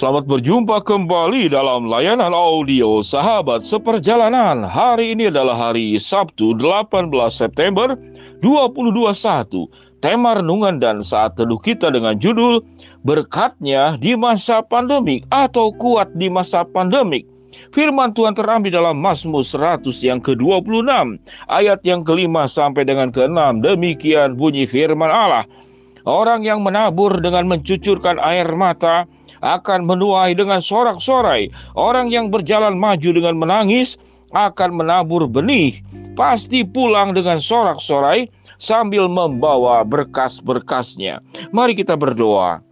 Selamat berjumpa kembali dalam layanan audio Sahabat Seperjalanan. Hari ini adalah hari Sabtu 18 September 2021. Tema renungan dan saat teduh kita dengan judul Berkatnya di masa pandemik atau kuat di masa pandemik. Firman Tuhan terambil dalam Mazmur 100 yang ke-26 ayat yang kelima sampai dengan ke-6. Demikian bunyi firman Allah. Orang yang menabur dengan mencucurkan air mata akan menuai dengan sorak-sorai. Orang yang berjalan maju dengan menangis akan menabur benih, pasti pulang dengan sorak-sorai sambil membawa berkas-berkasnya. Mari kita berdoa.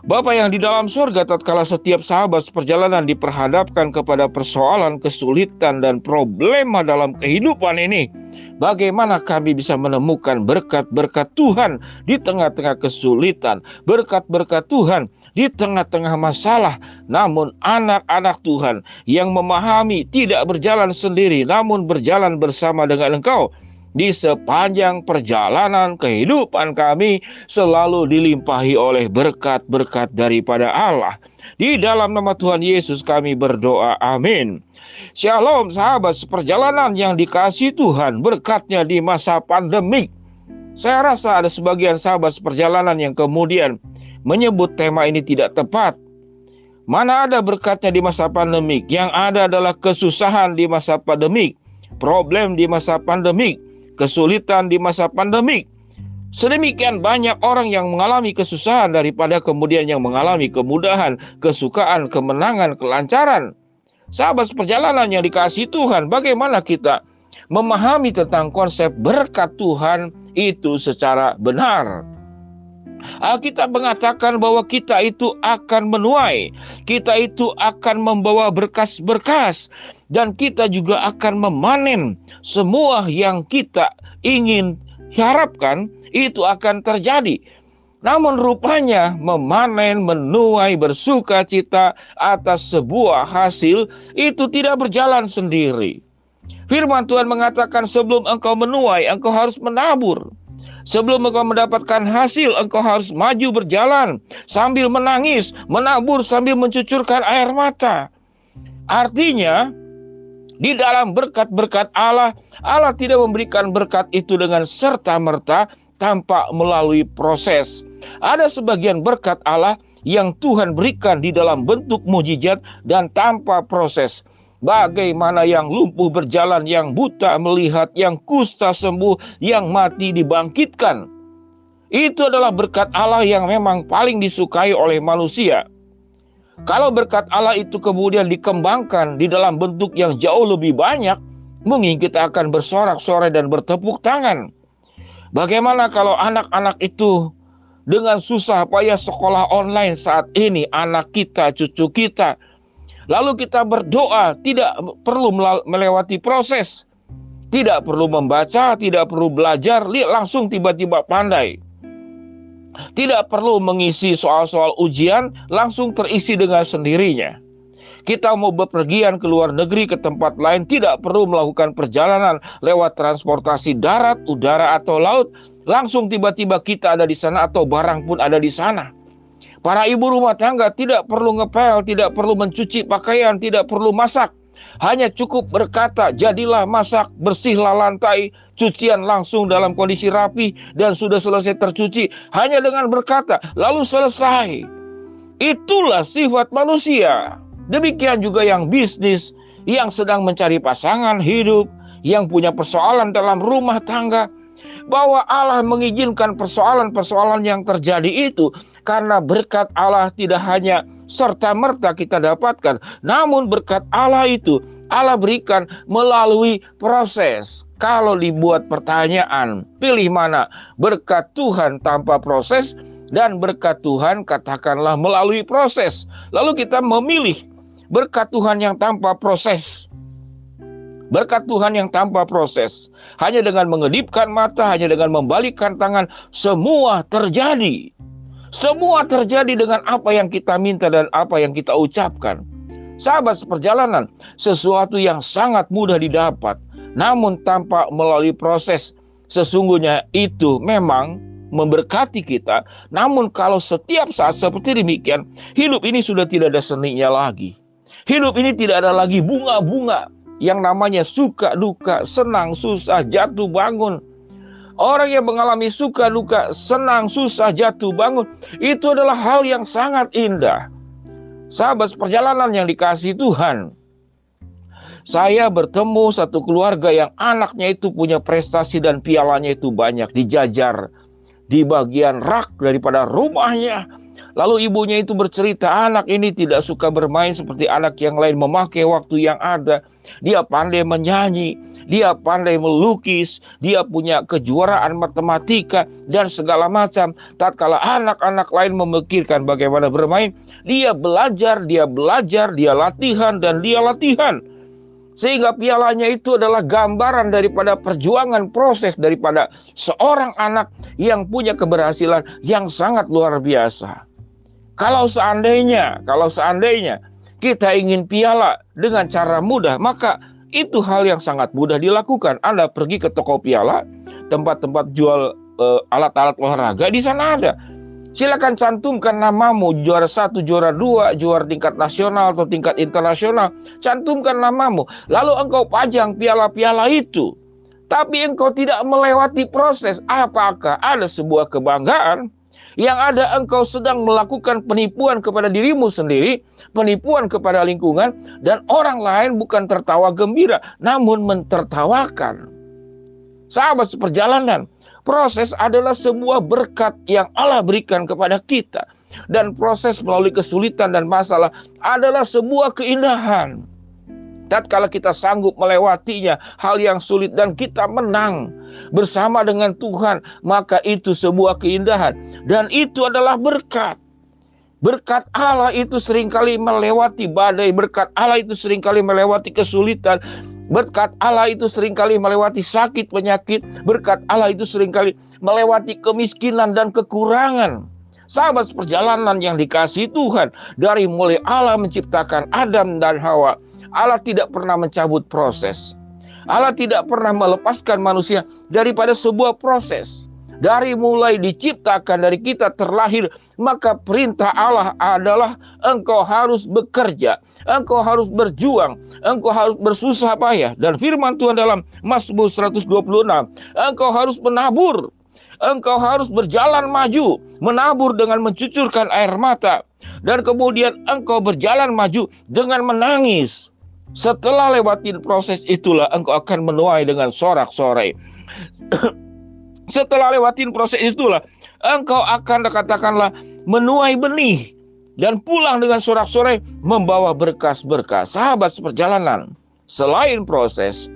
Bapak yang di dalam surga tatkala setiap sahabat seperjalanan diperhadapkan kepada persoalan, kesulitan dan problema dalam kehidupan ini, bagaimana kami bisa menemukan berkat-berkat Tuhan di tengah-tengah kesulitan, berkat-berkat Tuhan di tengah-tengah masalah. Namun anak-anak Tuhan yang memahami tidak berjalan sendiri namun berjalan bersama dengan Engkau di sepanjang perjalanan kehidupan kami selalu dilimpahi oleh berkat-berkat daripada Allah. Di dalam nama Tuhan Yesus kami berdoa. Amin. Shalom sahabat seperjalanan yang dikasih Tuhan berkatnya di masa pandemik. Saya rasa ada sebagian sahabat seperjalanan yang kemudian menyebut tema ini tidak tepat. Mana ada berkatnya di masa pandemik? Yang ada adalah kesusahan di masa pandemik, problem di masa pandemik, kesulitan di masa pandemik. Sedemikian banyak orang yang mengalami kesusahan daripada kemudian yang mengalami kemudahan, kesukaan, kemenangan, kelancaran. Sahabat perjalanan yang dikasih Tuhan, bagaimana kita memahami tentang konsep berkat Tuhan itu secara benar? Alkitab mengatakan bahwa kita itu akan menuai, kita itu akan membawa berkas-berkas, dan kita juga akan memanen semua yang kita ingin harapkan itu akan terjadi. Namun rupanya memanen, menuai, bersuka cita atas sebuah hasil itu tidak berjalan sendiri. Firman Tuhan mengatakan sebelum engkau menuai, engkau harus menabur. Sebelum engkau mendapatkan hasil, engkau harus maju berjalan sambil menangis, menabur sambil mencucurkan air mata. Artinya, di dalam berkat-berkat Allah, Allah tidak memberikan berkat itu dengan serta-merta tanpa melalui proses. Ada sebagian berkat Allah yang Tuhan berikan di dalam bentuk mujizat dan tanpa proses. Bagaimana yang lumpuh berjalan, yang buta melihat, yang kusta sembuh, yang mati dibangkitkan. Itu adalah berkat Allah yang memang paling disukai oleh manusia. Kalau berkat Allah itu kemudian dikembangkan di dalam bentuk yang jauh lebih banyak, mungkin kita akan bersorak-sorai dan bertepuk tangan. Bagaimana kalau anak-anak itu dengan susah payah sekolah online saat ini, anak kita, cucu kita, Lalu kita berdoa, tidak perlu melewati proses. Tidak perlu membaca, tidak perlu belajar, langsung tiba-tiba pandai. Tidak perlu mengisi soal-soal ujian, langsung terisi dengan sendirinya. Kita mau bepergian ke luar negeri ke tempat lain, tidak perlu melakukan perjalanan lewat transportasi darat, udara, atau laut. Langsung tiba-tiba kita ada di sana atau barang pun ada di sana. Para ibu rumah tangga tidak perlu ngepel, tidak perlu mencuci pakaian, tidak perlu masak. Hanya cukup berkata, jadilah masak, bersihlah lantai, cucian langsung dalam kondisi rapi dan sudah selesai tercuci. Hanya dengan berkata, lalu selesai. Itulah sifat manusia. Demikian juga yang bisnis, yang sedang mencari pasangan hidup, yang punya persoalan dalam rumah tangga, bahwa Allah mengizinkan persoalan-persoalan yang terjadi itu karena berkat Allah tidak hanya serta-merta kita dapatkan, namun berkat Allah itu Allah berikan melalui proses. Kalau dibuat pertanyaan, pilih mana? Berkat Tuhan tanpa proses dan berkat Tuhan katakanlah melalui proses. Lalu kita memilih berkat Tuhan yang tanpa proses. Berkat Tuhan yang tanpa proses, hanya dengan mengedipkan mata, hanya dengan membalikkan tangan, semua terjadi. Semua terjadi dengan apa yang kita minta dan apa yang kita ucapkan. Sahabat seperjalanan, sesuatu yang sangat mudah didapat, namun tanpa melalui proses, sesungguhnya itu memang memberkati kita. Namun kalau setiap saat seperti demikian, hidup ini sudah tidak ada seninya lagi. Hidup ini tidak ada lagi bunga-bunga yang namanya suka duka, senang susah, jatuh bangun. Orang yang mengalami suka duka, senang susah, jatuh bangun, itu adalah hal yang sangat indah. Sahabat perjalanan yang dikasih Tuhan, saya bertemu satu keluarga yang anaknya itu punya prestasi dan pialanya itu banyak dijajar di bagian rak daripada rumahnya. Lalu ibunya itu bercerita, anak ini tidak suka bermain seperti anak yang lain, memakai waktu yang ada. Dia pandai menyanyi, dia pandai melukis, dia punya kejuaraan matematika dan segala macam. Tatkala anak-anak lain memikirkan bagaimana bermain, dia belajar, dia belajar, dia latihan dan dia latihan. Sehingga pialanya itu adalah gambaran daripada perjuangan proses daripada seorang anak yang punya keberhasilan yang sangat luar biasa. Kalau seandainya, kalau seandainya kita ingin piala dengan cara mudah, maka itu hal yang sangat mudah dilakukan. Anda pergi ke toko piala, tempat-tempat jual uh, alat-alat olahraga, di sana ada. Silakan cantumkan namamu juara satu, juara dua, juara tingkat nasional atau tingkat internasional. Cantumkan namamu. Lalu engkau pajang piala-piala itu. Tapi engkau tidak melewati proses. Apakah ada sebuah kebanggaan? Yang ada engkau sedang melakukan penipuan kepada dirimu sendiri, penipuan kepada lingkungan, dan orang lain bukan tertawa gembira, namun mentertawakan. Sahabat seperjalanan, proses adalah sebuah berkat yang Allah berikan kepada kita. Dan proses melalui kesulitan dan masalah adalah sebuah keindahan. Tatkala kita sanggup melewatinya, hal yang sulit dan kita menang, bersama dengan Tuhan, maka itu sebuah keindahan dan itu adalah berkat. Berkat Allah itu sering kali melewati badai, berkat Allah itu sering kali melewati kesulitan, berkat Allah itu sering kali melewati sakit penyakit, berkat Allah itu sering kali melewati kemiskinan dan kekurangan. Sahabat perjalanan yang dikasih Tuhan dari mulai Allah menciptakan Adam dan Hawa, Allah tidak pernah mencabut proses. Allah tidak pernah melepaskan manusia daripada sebuah proses. Dari mulai diciptakan dari kita terlahir, maka perintah Allah adalah engkau harus bekerja, engkau harus berjuang, engkau harus bersusah payah. Dan firman Tuhan dalam Mazmur 126, engkau harus menabur, engkau harus berjalan maju, menabur dengan mencucurkan air mata, dan kemudian engkau berjalan maju dengan menangis. Setelah lewatin proses itulah engkau akan menuai dengan sorak-sorai. Setelah lewatin proses itulah engkau akan katakanlah menuai benih dan pulang dengan sorak-sorai membawa berkas-berkas. Sahabat seperjalanan, selain proses,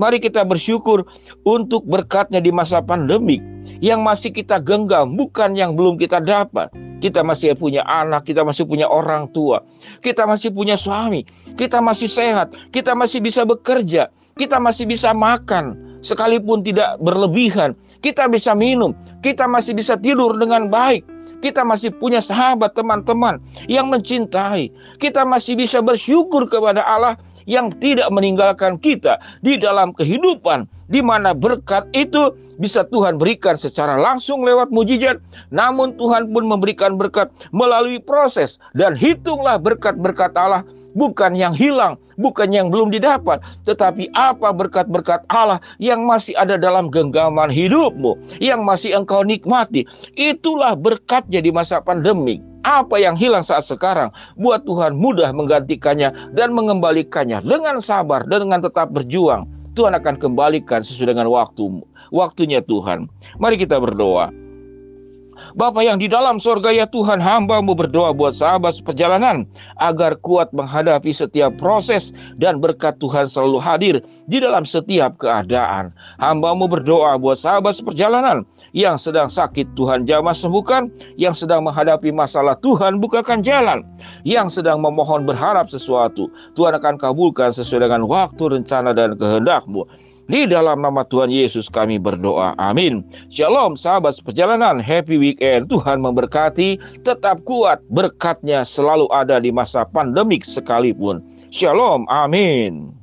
mari kita bersyukur untuk berkatnya di masa pandemik yang masih kita genggam, bukan yang belum kita dapat. Kita masih punya anak, kita masih punya orang tua, kita masih punya suami, kita masih sehat, kita masih bisa bekerja, kita masih bisa makan, sekalipun tidak berlebihan, kita bisa minum, kita masih bisa tidur dengan baik. Kita masih punya sahabat teman-teman yang mencintai. Kita masih bisa bersyukur kepada Allah yang tidak meninggalkan kita di dalam kehidupan di mana berkat itu bisa Tuhan berikan secara langsung lewat mujizat, namun Tuhan pun memberikan berkat melalui proses dan hitunglah berkat-berkat Allah bukan yang hilang, bukan yang belum didapat, tetapi apa berkat-berkat Allah yang masih ada dalam genggaman hidupmu, yang masih engkau nikmati. Itulah berkatnya di masa pandemi. Apa yang hilang saat sekarang, buat Tuhan mudah menggantikannya dan mengembalikannya dengan sabar dan dengan tetap berjuang. Tuhan akan kembalikan sesuai dengan waktu waktunya Tuhan. Mari kita berdoa. Bapak yang di dalam sorga ya Tuhan hambamu berdoa buat sahabat perjalanan agar kuat menghadapi setiap proses dan berkat Tuhan selalu hadir di dalam setiap keadaan. Hambamu berdoa buat sahabat perjalanan yang sedang sakit Tuhan jamah sembuhkan, yang sedang menghadapi masalah Tuhan bukakan jalan, yang sedang memohon berharap sesuatu, Tuhan akan kabulkan sesuai dengan waktu, rencana, dan kehendakmu. Di dalam nama Tuhan Yesus kami berdoa. Amin. Shalom sahabat perjalanan. Happy weekend. Tuhan memberkati. Tetap kuat. Berkatnya selalu ada di masa pandemik sekalipun. Shalom. Amin.